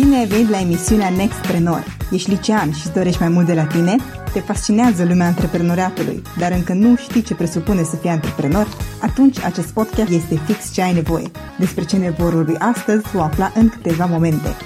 Bine ai venit la emisiunea Nextpreneur. Ești licean și îți dorești mai mult de la tine? Te fascinează lumea antreprenoriatului, dar încă nu știi ce presupune să fii antreprenor? Atunci acest podcast este fix ce ai nevoie. Despre ce ne vor vorbi astăzi o afla în câteva momente.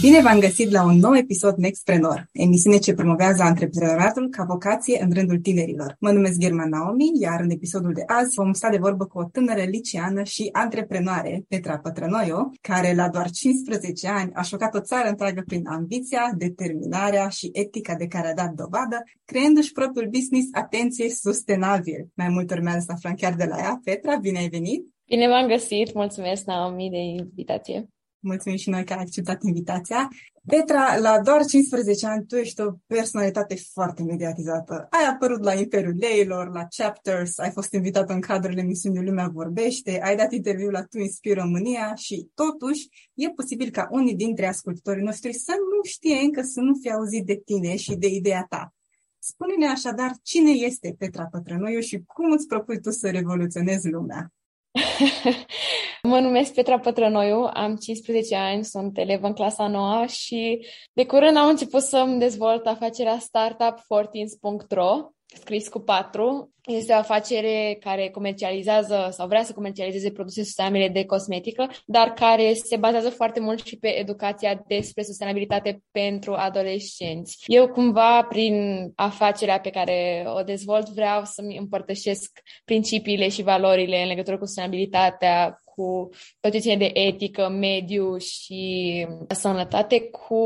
Bine v-am găsit la un nou episod Nextpreneur, emisiune ce promovează antreprenoriatul ca vocație în rândul tinerilor. Mă numesc German Naomi, iar în episodul de azi vom sta de vorbă cu o tânără liceană și antreprenoare, Petra Pătrănoiu, care la doar 15 ani a șocat o țară întreagă prin ambiția, determinarea și etica de care a dat dovadă, creându-și propriul business Atenție Sustenabil. Mai mult urmează să aflăm chiar de la ea. Petra, bine ai venit! Bine v-am găsit! Mulțumesc, Naomi, de invitație! Mulțumim și noi că ai acceptat invitația. Petra, la doar 15 ani, tu ești o personalitate foarte mediatizată. Ai apărut la Imperiul Leilor, la Chapters, ai fost invitată în cadrul emisiunii Lumea Vorbește, ai dat interviu la Tu Inspir România și, totuși, e posibil ca unii dintre ascultătorii noștri să nu știe încă, să nu fie auzit de tine și de ideea ta. Spune-ne așadar cine este Petra Pătrănoiu și cum îți propui tu să revoluționezi lumea? mă numesc Petra Pătrănoiu, am 15 ani, sunt elevă în clasa 9 și de curând am început să-mi dezvolt afacerea startup 14.ro scris cu patru. Este o afacere care comercializează sau vrea să comercializeze produse sustenabile de cosmetică, dar care se bazează foarte mult și pe educația despre sustenabilitate pentru adolescenți. Eu cumva, prin afacerea pe care o dezvolt, vreau să-mi împărtășesc principiile și valorile în legătură cu sustenabilitatea, cu tot ce ține de etică, mediu și sănătate cu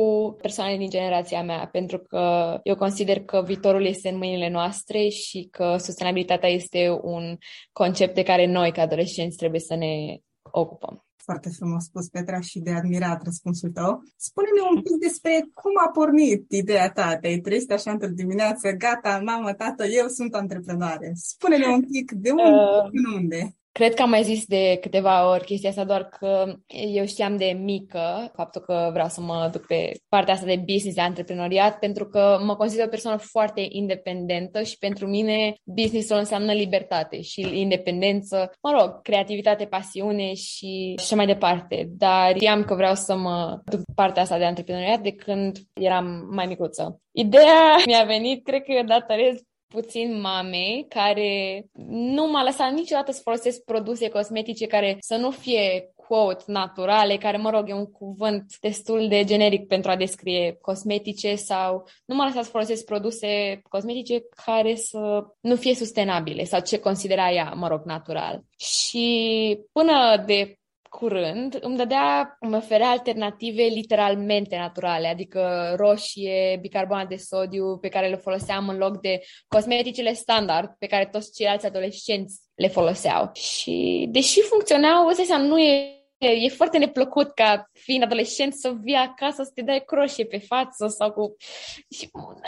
persoanele din generația mea, pentru că eu consider că viitorul este în mâinile noastre și că sustenabilitatea este un concept de care noi, ca adolescenți, trebuie să ne ocupăm foarte frumos spus, Petra, și de admirat răspunsul tău. Spune-ne un pic despre cum a pornit ideea ta. Te-ai trezit așa într-o dimineață, gata, mamă, tată, eu sunt antreprenoare. Spune-ne un pic de unde, uh, unde. Cred că am mai zis de câteva ori chestia asta, doar că eu știam de mică faptul că vreau să mă duc pe partea asta de business, de antreprenoriat, pentru că mă consider o persoană foarte independentă și pentru mine businessul înseamnă libertate și independență, mă rog, creativitate, pasiune și așa mai departe. Dar știam că vreau să mă duc pe partea asta de antreprenoriat de când eram mai micuță. Ideea mi-a venit, cred că datorez puțin mamei care nu m-a lăsat niciodată să folosesc produse cosmetice care să nu fie quote naturale, care, mă rog, e un cuvânt destul de generic pentru a descrie cosmetice sau nu m-a lăsat să folosesc produse cosmetice care să nu fie sustenabile sau ce considera ea, mă rog, natural. Și până de curând îmi dădea, îmi oferea alternative literalmente naturale, adică roșie, bicarbonat de sodiu pe care le foloseam în loc de cosmeticele standard pe care toți ceilalți adolescenți le foloseau. Și deși funcționau, ăsta nu e E foarte neplăcut ca fiind adolescent să vii acasă să te dai croșie pe față sau cu...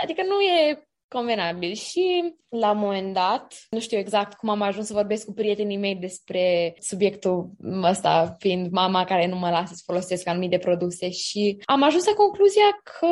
Adică nu e convenabil. Și la un moment dat, nu știu exact cum am ajuns să vorbesc cu prietenii mei despre subiectul ăsta, fiind mama care nu mă lasă să folosesc anumite produse și am ajuns la concluzia că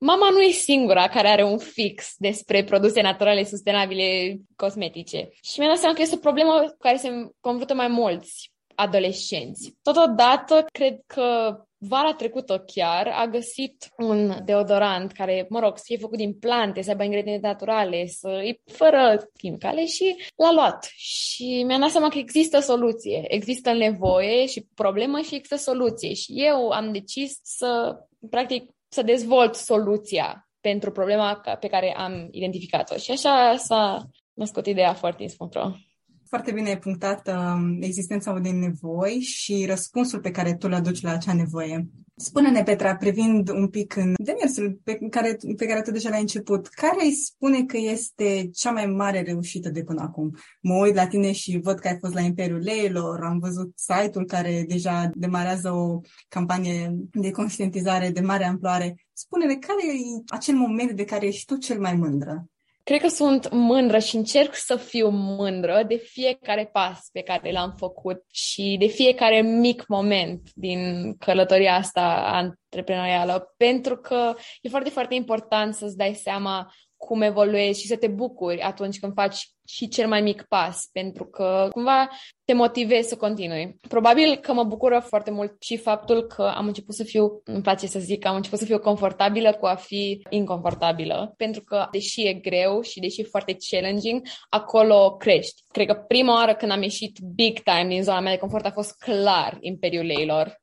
mama nu e singura care are un fix despre produse naturale sustenabile cosmetice. Și mi-am dat seama că este o problemă cu care se confruntă mai mulți adolescenți. Totodată, cred că vara trecută chiar a găsit un deodorant care, mă rog, să fie făcut din plante, să aibă ingrediente naturale, să fără chimicale și l-a luat. Și mi-am dat seama că există soluție, există nevoie și problemă și există soluție. Și eu am decis să, practic, să dezvolt soluția pentru problema pe care am identificat-o. Și așa s-a născut ideea foarte inspector. Foarte bine ai punctat uh, existența unei nevoi și răspunsul pe care tu le aduci la acea nevoie. Spune-ne, Petra, privind un pic în demersul pe care, pe care tu deja l-ai început, care îi spune că este cea mai mare reușită de până acum? Mă uit la tine și văd că ai fost la Imperiul Leilor, am văzut site-ul care deja demarează o campanie de conștientizare de mare amploare. Spune-ne, care e acel moment de care ești tu cel mai mândră? Cred că sunt mândră și încerc să fiu mândră de fiecare pas pe care l-am făcut și de fiecare mic moment din călătoria asta antreprenorială, pentru că e foarte, foarte important să-ți dai seama cum evoluezi și să te bucuri atunci când faci și cel mai mic pas, pentru că cumva te motivezi să continui. Probabil că mă bucură foarte mult și faptul că am început să fiu, îmi place să zic, am început să fiu confortabilă cu a fi inconfortabilă, pentru că deși e greu și deși e foarte challenging, acolo crești. Cred că prima oară când am ieșit big time din zona mea de confort a fost clar Imperiul Leilor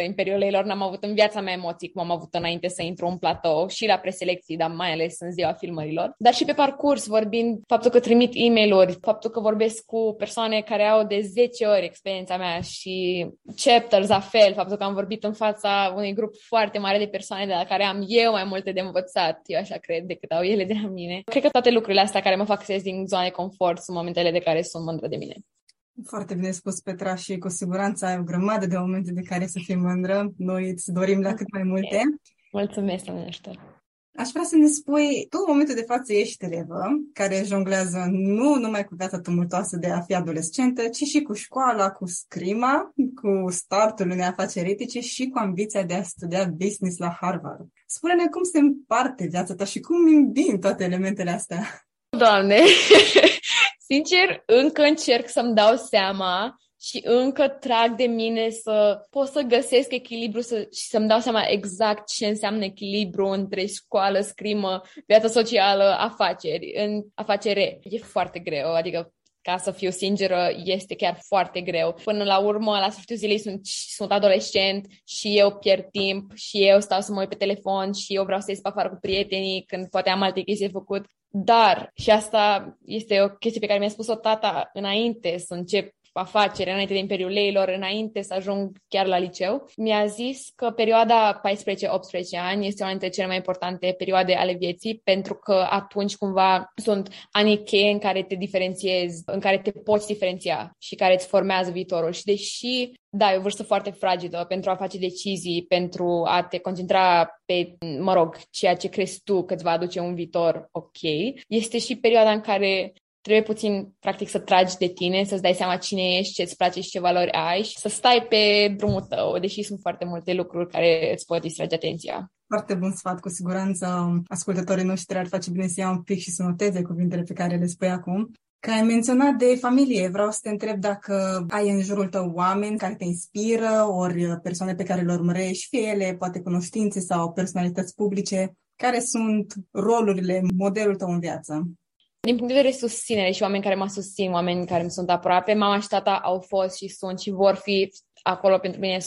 100% Imperiul Leilor n-am avut în viața mea emoții cum am avut înainte să intru în platou și la preselecții, dar mai ales în ziua filmărilor. Dar și pe parcurs, vorbind faptul că trimit e mail faptul că vorbesc cu persoane care au de 10 ori experiența mea și chapters la fel, faptul că am vorbit în fața unui grup foarte mare de persoane de la care am eu mai multe de învățat, eu așa cred, decât au ele de la mine. Cred că toate lucrurile astea care mă fac să ies din zona de confort sunt momentele de care sunt mândră de mine. Foarte bine spus, Petra, și cu siguranță ai o grămadă de momente de care să fii mândră. Noi îți dorim la cât mai multe. Mulțumesc, doamne Aș vrea să ne spui, tu în momentul de față ești elevă care jonglează nu numai cu viața tumultoasă de a fi adolescentă, ci și cu școala, cu scrima, cu startul unei afaceri etice și cu ambiția de a studia business la Harvard. Spune-ne cum se împarte viața ta și cum îmbin toate elementele astea. Doamne, sincer, încă încerc să-mi dau seama și încă trag de mine să pot să găsesc echilibru să, și să-mi dau seama exact ce înseamnă echilibru între școală, scrimă, viața socială, afaceri, în afacere. E foarte greu, adică ca să fiu sinceră, este chiar foarte greu. Până la urmă, la sfârșitul zilei sunt, sunt adolescent și eu pierd timp și eu stau să mă uit pe telefon și eu vreau să ies pe afară cu prietenii când poate am alte chestii de făcut. Dar, și asta este o chestie pe care mi-a spus-o tata înainte să încep afacere, înainte de Imperiul Leilor, înainte să ajung chiar la liceu, mi-a zis că perioada 14-18 ani este una dintre cele mai importante perioade ale vieții, pentru că atunci cumva sunt anii cheie în care te diferențiezi, în care te poți diferenția și care îți formează viitorul. Și deși da, e o vârstă foarte fragilă pentru a face decizii, pentru a te concentra pe, mă rog, ceea ce crezi tu că îți va aduce un viitor ok. Este și perioada în care trebuie puțin, practic, să tragi de tine, să-ți dai seama cine ești, ce îți place și ce valori ai și să stai pe drumul tău, deși sunt foarte multe lucruri care îți pot distrage atenția. Foarte bun sfat, cu siguranță ascultătorii noștri ar face bine să iau un pic și să noteze cuvintele pe care le spui acum. Că ai menționat de familie, vreau să te întreb dacă ai în jurul tău oameni care te inspiră, ori persoane pe care le urmărești, fie ele poate cunoștințe sau personalități publice, care sunt rolurile, modelul tău în viață? Din punct de vedere susținere și oameni care mă susțin, oameni care îmi sunt aproape, mama și tata au fost și sunt și vor fi acolo pentru mine 100%,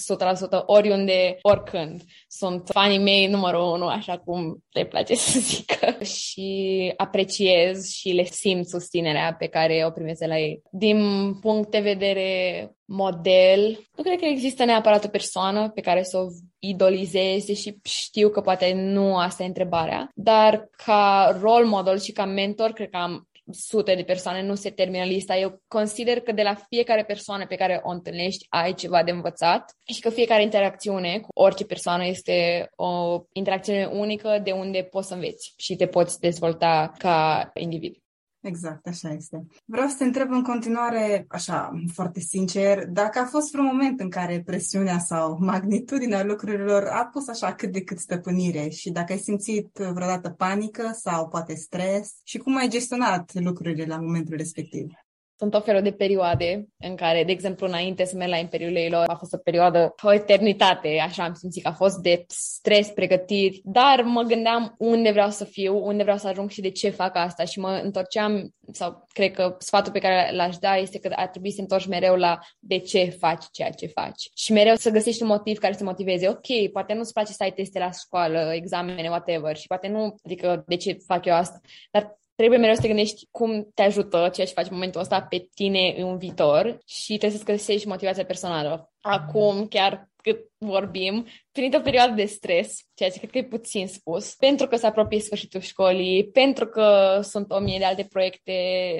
oriunde, oricând. Sunt fanii mei numărul unu, așa cum le place să zică. și apreciez și le simt susținerea pe care o primesc de la ei. Din punct de vedere model, nu cred că există neapărat o persoană pe care să o idolizeze și știu că poate nu asta e întrebarea, dar ca role model și ca mentor, cred că am sute de persoane, nu se termină lista. Eu consider că de la fiecare persoană pe care o întâlnești ai ceva de învățat și că fiecare interacțiune cu orice persoană este o interacțiune unică de unde poți să înveți și te poți dezvolta ca individ. Exact, așa este. Vreau să te întreb în continuare, așa, foarte sincer, dacă a fost vreun moment în care presiunea sau magnitudinea lucrurilor a pus așa cât de cât stăpânire și dacă ai simțit vreodată panică sau poate stres și cum ai gestionat lucrurile la momentul respectiv. Sunt o felul de perioade în care, de exemplu, înainte să merg la Imperiul Leilor, a fost o perioadă, o eternitate, așa am simțit că a fost de stres, pregătiri, dar mă gândeam unde vreau să fiu, unde vreau să ajung și de ce fac asta. Și mă întorceam, sau cred că sfatul pe care l-aș da este că ar trebui să întorci mereu la de ce faci ceea ce faci. Și mereu să găsești un motiv care să motiveze. Ok, poate nu-ți place să ai teste la școală, examene, whatever și poate nu, adică de ce fac eu asta, dar trebuie mereu să te gândești cum te ajută ceea ce faci în momentul ăsta pe tine în viitor și trebuie să-ți găsești motivația personală. Acum, chiar cât vorbim, printr-o perioadă de stres, ceea ce cred că e puțin spus, pentru că se apropie sfârșitul școlii, pentru că sunt o mie de alte proiecte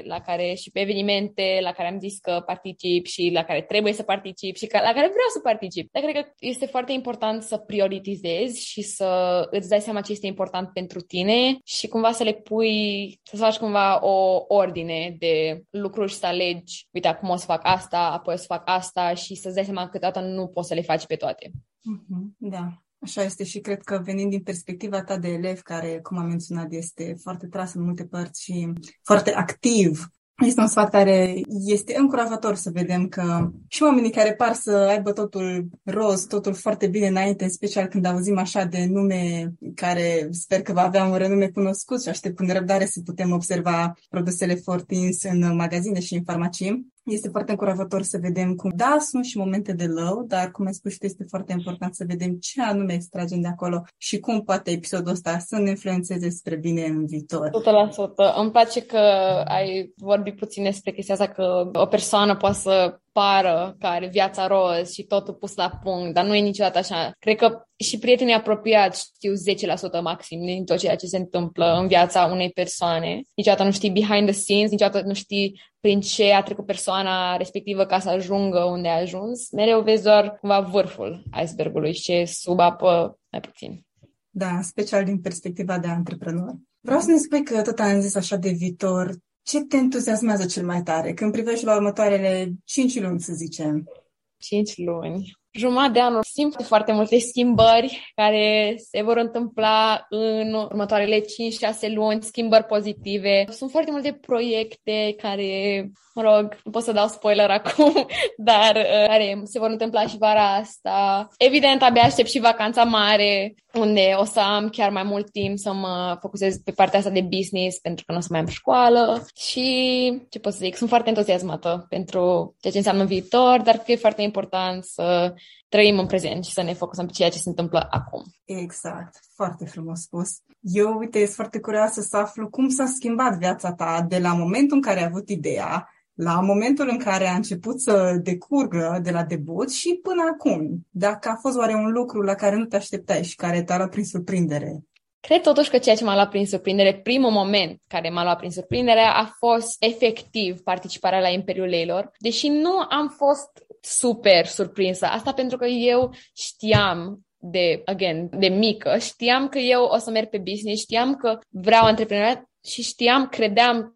la care și pe evenimente la care am zis că particip și la care trebuie să particip și la care vreau să particip. Dar cred că este foarte important să prioritizezi și să îți dai seama ce este important pentru tine și cumva să le pui, să faci cumva o ordine de lucruri și să alegi, uite, acum o să fac asta, apoi o să fac asta și să-ți dai seama că câteodată nu poți să le faci pe toate. Mhm, da, așa este și cred că venind din perspectiva ta de elev, care, cum am menționat, este foarte tras în multe părți și foarte activ este un sfat care este încurajator să vedem că și oamenii care par să aibă totul roz, totul foarte bine înainte, în special când auzim așa de nume care sper că va avea un renume cunoscut și aștept cu nerăbdare să putem observa produsele Fortins în magazine și în farmacii. Este foarte încurajator să vedem cum, da, sunt și momente de low, dar, cum ai spus și este foarte important să vedem ce anume extragem de acolo și cum poate episodul ăsta să ne influențeze spre bine în viitor. 100%. Îmi place că ai vorbit puțin despre chestia asta, că o persoană poate să pară că are viața roz și totul pus la punct, dar nu e niciodată așa. Cred că și prietenii apropiați știu 10% maxim din tot ceea ce se întâmplă în viața unei persoane. Niciodată nu știi behind the scenes, niciodată nu știi prin ce a trecut persoana respectivă ca să ajungă unde a ajuns. Mereu vezi doar cumva vârful icebergului și ce sub apă mai puțin. Da, special din perspectiva de antreprenor. Vreau să ne spui că tot am zis așa de viitor, ce te entuziasmează cel mai tare când privești la următoarele 5 luni, să zicem? 5 luni. Jumătate de anul simt foarte multe schimbări care se vor întâmpla în următoarele 5-6 luni, schimbări pozitive. Sunt foarte multe proiecte care mă rog, nu pot să dau spoiler acum, dar uh, care se vor întâmpla și vara asta. Evident, abia aștept și vacanța mare, unde o să am chiar mai mult timp să mă focusez pe partea asta de business, pentru că nu o să mai am școală. Și, ce pot să zic, sunt foarte entuziasmată pentru ceea ce înseamnă viitor, dar că e foarte important să trăim în prezent și să ne focusăm pe ceea ce se întâmplă acum. Exact, foarte frumos spus. Eu, uite, sunt foarte curioasă să aflu cum s-a schimbat viața ta de la momentul în care ai avut ideea la momentul în care a început să decurgă de la debut și până acum, dacă a fost oare un lucru la care nu te așteptai și care te-a luat prin surprindere? Cred totuși că ceea ce m-a luat prin surprindere, primul moment care m-a luat prin surprindere a fost efectiv participarea la Imperiul Leilor, deși nu am fost super surprinsă. Asta pentru că eu știam de, again, de mică, știam că eu o să merg pe business, știam că vreau antreprenoriat și știam, credeam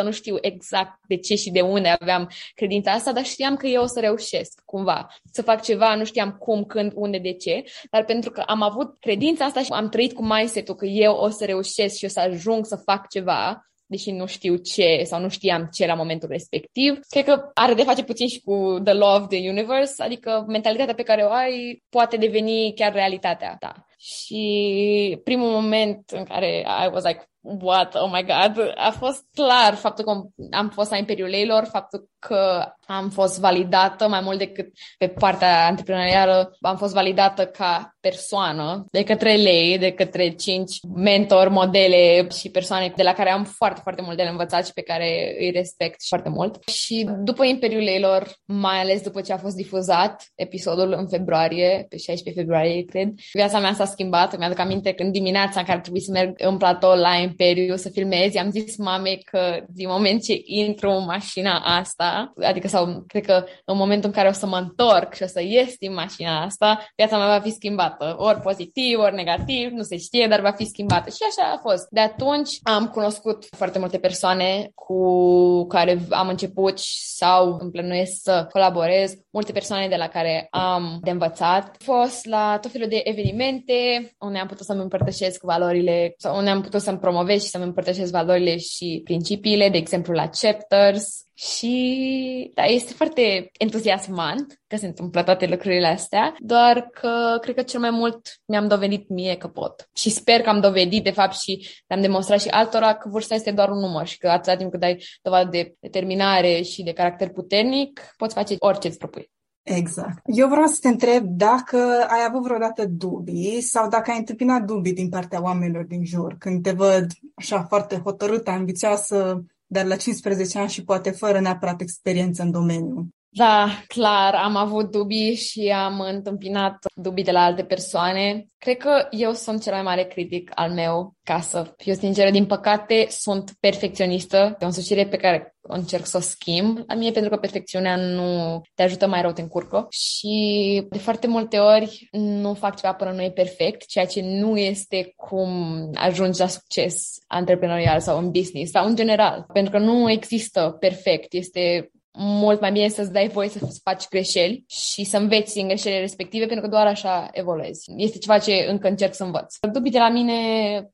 100%, nu știu exact de ce și de unde aveam credința asta, dar știam că eu o să reușesc cumva să fac ceva, nu știam cum, când, unde, de ce, dar pentru că am avut credința asta și am trăit cu mindset-ul că eu o să reușesc și o să ajung să fac ceva, deși nu știu ce sau nu știam ce la momentul respectiv. Cred că are de face puțin și cu the law of the universe, adică mentalitatea pe care o ai poate deveni chiar realitatea ta. Și primul moment în care I was like, what, oh my god, a fost clar faptul că am fost la Imperiul Leilor, faptul că am fost validată mai mult decât pe partea antreprenorială, am fost validată ca persoană de către lei, de către cinci mentori, modele și persoane de la care am foarte, foarte mult de învățat și pe care îi respect foarte mult. Și după Imperiul Leilor, mai ales după ce a fost difuzat episodul în februarie, pe 16 februarie, cred, viața mea s-a schimbat. Mi-aduc aminte când dimineața în care trebuie să merg în platou la Imperiu să filmez, am zis mamei că din moment ce intru în mașina asta, adică sau cred că în momentul în care o să mă întorc și o să ies din mașina asta, viața mea va fi schimbată. Ori pozitiv, ori negativ, nu se știe, dar va fi schimbată. Și așa a fost. De atunci am cunoscut foarte multe persoane cu care am început sau îmi plănuiesc să colaborez, multe persoane de la care am de învățat. Am fost la tot felul de evenimente unde am putut să-mi împărtășesc valorile sau unde am putut să-mi promovez și să-mi împărtășesc valorile și principiile, de exemplu la chapters, și da, este foarte entuziasmant că se întâmplă toate lucrurile astea, doar că cred că cel mai mult mi-am dovedit mie că pot. Și sper că am dovedit, de fapt, și am demonstrat și altora că vârsta este doar un număr și că atâta timp cât ai dovadă de determinare și de caracter puternic, poți face orice îți propui. Exact. Eu vreau să te întreb dacă ai avut vreodată dubii sau dacă ai întâmpinat dubii din partea oamenilor din jur, când te văd așa foarte hotărâtă, ambițioasă, dar la 15 ani și poate fără neapărat experiență în domeniu. Da, clar, am avut dubii și am întâmpinat dubii de la alte persoane. Cred că eu sunt cel mai mare critic al meu, ca să fiu sinceră. Din păcate, sunt perfecționistă. E o însușire pe care încerc să o schimb la mie, pentru că perfecțiunea nu te ajută mai rău, te încurcă. Și de foarte multe ori nu fac ceva până nu e perfect, ceea ce nu este cum ajungi la succes antreprenorial sau în business sau în general. Pentru că nu există perfect. Este mult mai bine să-ți dai voie să faci greșeli și să înveți din greșelile respective, pentru că doar așa evoluezi. Este ceva ce încă încerc să învăț. Dubii de la mine,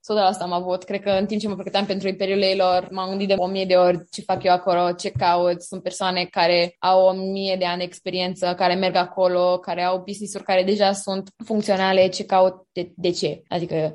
tot de la asta am avut. Cred că în timp ce mă pregăteam pentru Imperiul Leilor, m-am gândit de o mie de ori ce fac eu acolo, ce caut. Sunt persoane care au o mie de ani de experiență, care merg acolo, care au business-uri care deja sunt funcționale, ce caut, de, de ce. Adică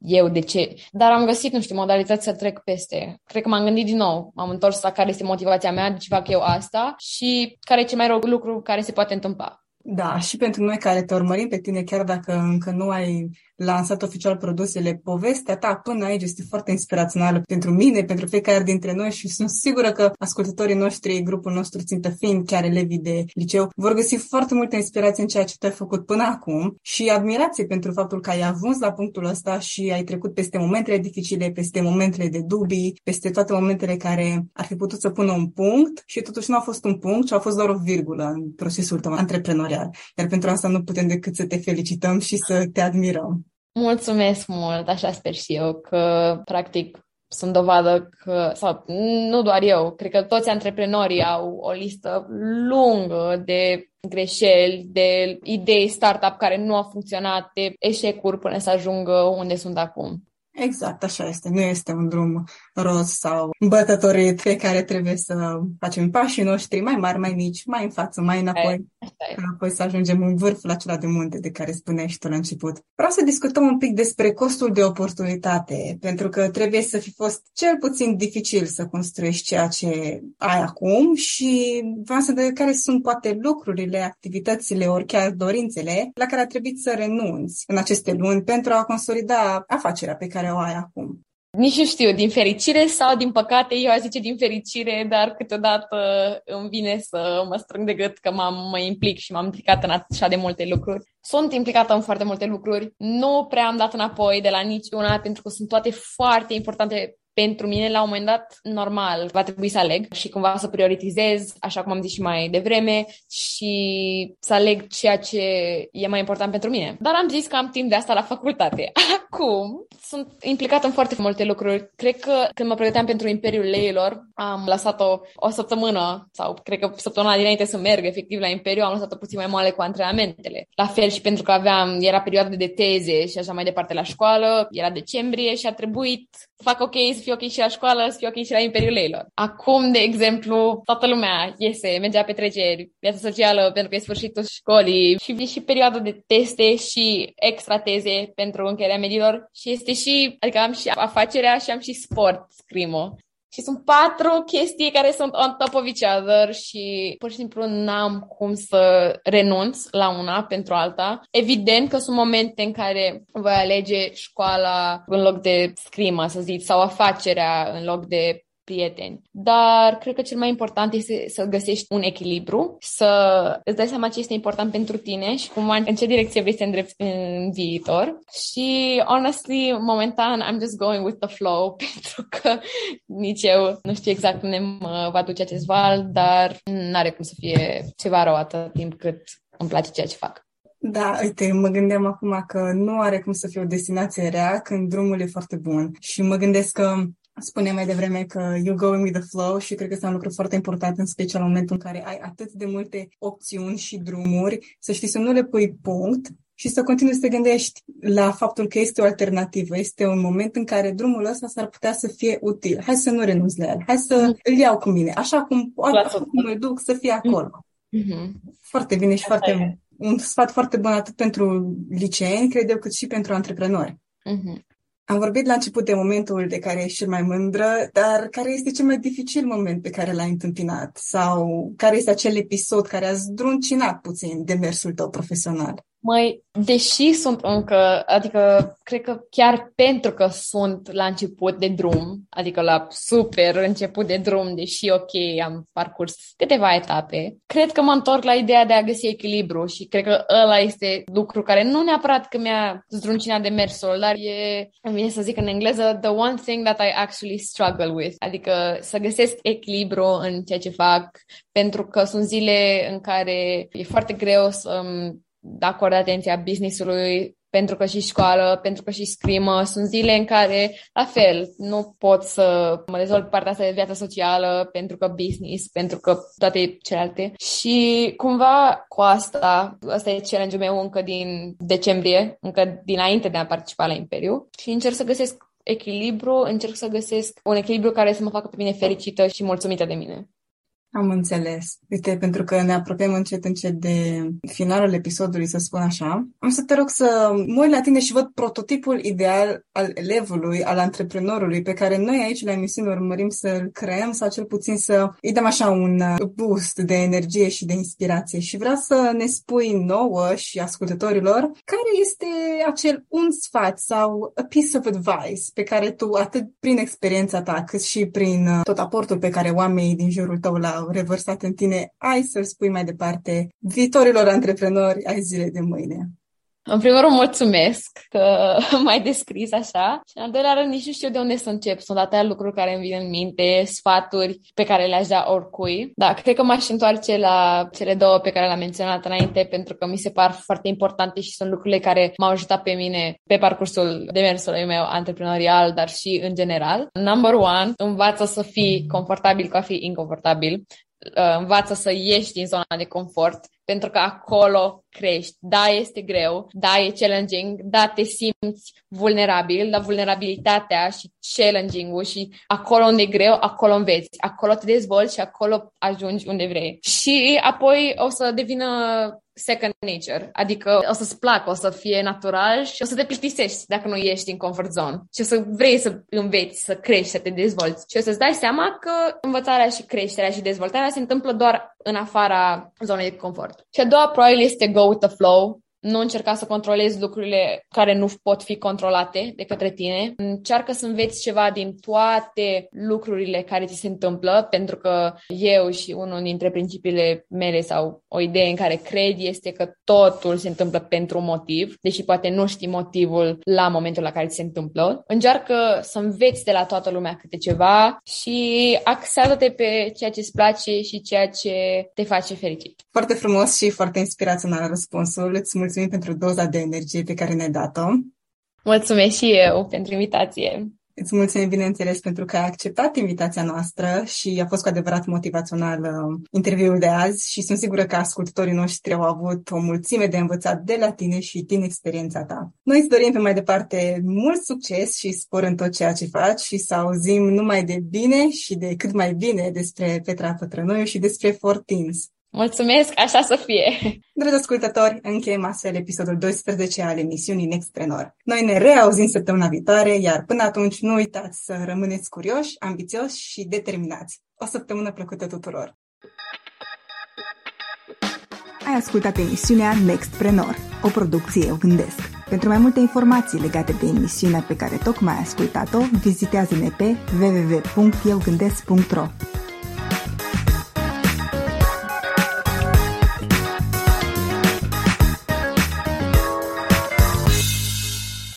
eu de ce. Dar am găsit, nu știu, modalități să trec peste. Cred că m-am gândit din nou, m-am întors la care este motivația mea, de ce fac eu asta și care e cel mai rău lucru care se poate întâmpla. Da, și pentru noi care te urmărim pe tine, chiar dacă încă nu ai lansat oficial produsele, povestea ta până aici este foarte inspirațională pentru mine, pentru fiecare dintre noi și sunt sigură că ascultătorii noștri, grupul nostru țintă fiind chiar elevii de liceu, vor găsi foarte multă inspirație în ceea ce tu ai făcut până acum și admirație pentru faptul că ai ajuns la punctul ăsta și ai trecut peste momentele dificile, peste momentele de dubii, peste toate momentele care ar fi putut să pună un punct și totuși nu a fost un punct, ci a fost doar o virgulă în procesul tău antreprenorial. Iar pentru asta nu putem decât să te felicităm și să te admirăm. Mulțumesc mult, așa sper și eu, că practic sunt dovadă că, sau nu doar eu, cred că toți antreprenorii au o listă lungă de greșeli, de idei startup care nu au funcționat, de eșecuri până să ajungă unde sunt acum. Exact, așa este. Nu este un drum roz sau bătătorit pe care trebuie să facem pașii noștri mai mari, mai mici, mai în față, mai înapoi, ca apoi să ajungem în vârful acela de munte de care spuneai și tu la început. Vreau să discutăm un pic despre costul de oportunitate, pentru că trebuie să fi fost cel puțin dificil să construiești ceea ce ai acum și vreau să vedem care sunt poate lucrurile, activitățile, ori chiar dorințele la care a trebuit să renunți în aceste luni pentru a consolida afacerea pe care o ai acum. Nici nu știu, din fericire sau din păcate, eu aș zice din fericire, dar câteodată îmi vine să mă strâng de gât că m-am, mă implic și m-am implicat în așa de multe lucruri. Sunt implicată în foarte multe lucruri, nu prea am dat înapoi de la niciuna pentru că sunt toate foarte importante pentru mine, la un moment dat, normal, va trebui să aleg și cumva să prioritizez, așa cum am zis și mai devreme, și să aleg ceea ce e mai important pentru mine. Dar am zis că am timp de asta la facultate. Acum sunt implicată în foarte multe lucruri. Cred că când mă pregăteam pentru Imperiul Leilor, am lăsat-o o săptămână sau cred că săptămâna dinainte să merg efectiv la Imperiu, am lăsat-o puțin mai moale cu antrenamentele. La fel și pentru că aveam, era perioada de teze și așa mai departe la școală, era decembrie și a trebuit să fac ok, să fie ok și la școală, să fie ok și la Imperiul Leilor. Acum, de exemplu, toată lumea iese, mergea pe treceri, viața socială pentru că e sfârșitul școlii și și perioada de teste și extra teze pentru încheierea medilor și este și, adică am și afacerea și am și sport, scrimo. Și sunt patru chestii care sunt on top of each other și pur și simplu n-am cum să renunț la una pentru alta. Evident că sunt momente în care voi alege școala în loc de scrimă, să zic, sau afacerea în loc de prieteni. Dar cred că cel mai important este să găsești un echilibru, să îți dai seama ce este important pentru tine și cum în ce direcție vrei să îndrepți în viitor. Și, honestly, momentan, I'm just going with the flow, pentru că nici eu nu știu exact unde mă va duce acest val, dar n-are cum să fie ceva rău atât timp cât îmi place ceea ce fac. Da, uite, mă gândeam acum că nu are cum să fie o destinație rea când drumul e foarte bun. Și mă gândesc că spuneam mai devreme că you going with the flow și cred că este un lucru foarte important, în special în momentul în care ai atât de multe opțiuni și drumuri, să știi să nu le pui punct și să continui să te gândești la faptul că este o alternativă, este un moment în care drumul ăsta s-ar putea să fie util. Hai să nu renunț la el, hai să mm. îl iau cu mine, așa cum, așa cum mă duc să fie acolo. Mm-hmm. Foarte bine și foarte un sfat foarte bun atât pentru liceeni, cred eu, cât și pentru antreprenori. Mm-hmm. Am vorbit la început de momentul de care ești cel mai mândră, dar care este cel mai dificil moment pe care l-ai întâmpinat? Sau care este acel episod care a zdruncinat puțin demersul tău profesional? Măi, deși sunt încă, adică cred că chiar pentru că sunt la început de drum, adică la super început de drum, deși ok, am parcurs câteva etape, cred că mă întorc la ideea de a găsi echilibru și cred că ăla este lucru care nu neapărat că mi-a zdruncinat de mersul, dar e, îmi vine să zic în engleză, the one thing that I actually struggle with, adică să găsesc echilibru în ceea ce fac, pentru că sunt zile în care e foarte greu să acord atenția business-ului pentru că și școală, pentru că și scrimă. Sunt zile în care, la fel, nu pot să mă dezvolt partea asta de viață socială pentru că business, pentru că toate celelalte. Și cumva cu asta, asta e challenge-ul meu încă din decembrie, încă dinainte de a participa la Imperiu și încerc să găsesc echilibru, încerc să găsesc un echilibru care să mă facă pe mine fericită și mulțumită de mine. Am înțeles. Uite, pentru că ne apropiem încet încet de finalul episodului, să spun așa, am să te rog să mă uit la tine și văd prototipul ideal al elevului, al antreprenorului, pe care noi aici la emisiune urmărim să-l creăm sau cel puțin să îi dăm așa un uh, boost de energie și de inspirație. Și vreau să ne spui nouă și ascultătorilor care este acel un sfat sau a piece of advice pe care tu, atât prin experiența ta, cât și prin uh, tot aportul pe care oamenii din jurul tău l au revărsat în tine, ai să-l spui mai departe viitorilor antreprenori ai zile de mâine? În primul rând, mulțumesc că m-ai descris așa și în al doilea rând, nici nu știu de unde să încep. Sunt atâtea lucruri care îmi vin în minte, sfaturi pe care le-aș da oricui. Da, cred că m-aș întoarce la cele două pe care le-am menționat înainte pentru că mi se par foarte importante și sunt lucrurile care m-au ajutat pe mine pe parcursul demersului meu antreprenorial, dar și în general. Number one, învață să fii confortabil cu a fi inconfortabil uh, învață să ieși din zona de confort pentru că acolo crești. Da, este greu, da, e challenging, da, te simți vulnerabil, dar vulnerabilitatea și challenging-ul și acolo unde e greu, acolo înveți, acolo te dezvolți și acolo ajungi unde vrei. Și apoi o să devină second nature, adică o să-ți placă, o să fie natural și o să te plictisești dacă nu ieși din comfort zone și o să vrei să înveți, să crești, să te dezvolți și o să-ți dai seama că învățarea și creșterea și dezvoltarea se întâmplă doar în afara zonei de confort. Și a doua probabil este go with the flow, nu încerca să controlezi lucrurile care nu pot fi controlate de către tine. Încearcă să înveți ceva din toate lucrurile care ți se întâmplă, pentru că eu și unul dintre principiile mele sau o idee în care cred este că totul se întâmplă pentru un motiv, deși poate nu știi motivul la momentul la care ți se întâmplă. Încearcă să înveți de la toată lumea câte ceva și axează-te pe ceea ce îți place și ceea ce te face fericit. Foarte frumos și foarte inspirațional răspunsul. Îți mulțumim pentru doza de energie pe care ne-ai dat-o. Mulțumesc și eu pentru invitație. Îți mulțumim, bineînțeles, pentru că ai acceptat invitația noastră și a fost cu adevărat motivațional uh, interviul de azi și sunt sigură că ascultătorii noștri au avut o mulțime de învățat de la tine și din experiența ta. Noi îți dorim pe mai departe mult succes și spor în tot ceea ce faci și să auzim numai de bine și de cât mai bine despre Petra Pătrănoiu și despre Fortins. Mulțumesc, așa să fie! Dragi ascultători, încheiem astfel episodul 12 al emisiunii Nextprenor. Noi ne reauzim săptămâna viitoare, iar până atunci nu uitați să rămâneți curioși, ambițioși și determinați. O săptămână plăcută tuturor! Ai ascultat emisiunea Nextprenor, o producție Eu Gândesc. Pentru mai multe informații legate de emisiunea pe care tocmai ai ascultat-o, vizitează-ne pe www.eugândesc.ro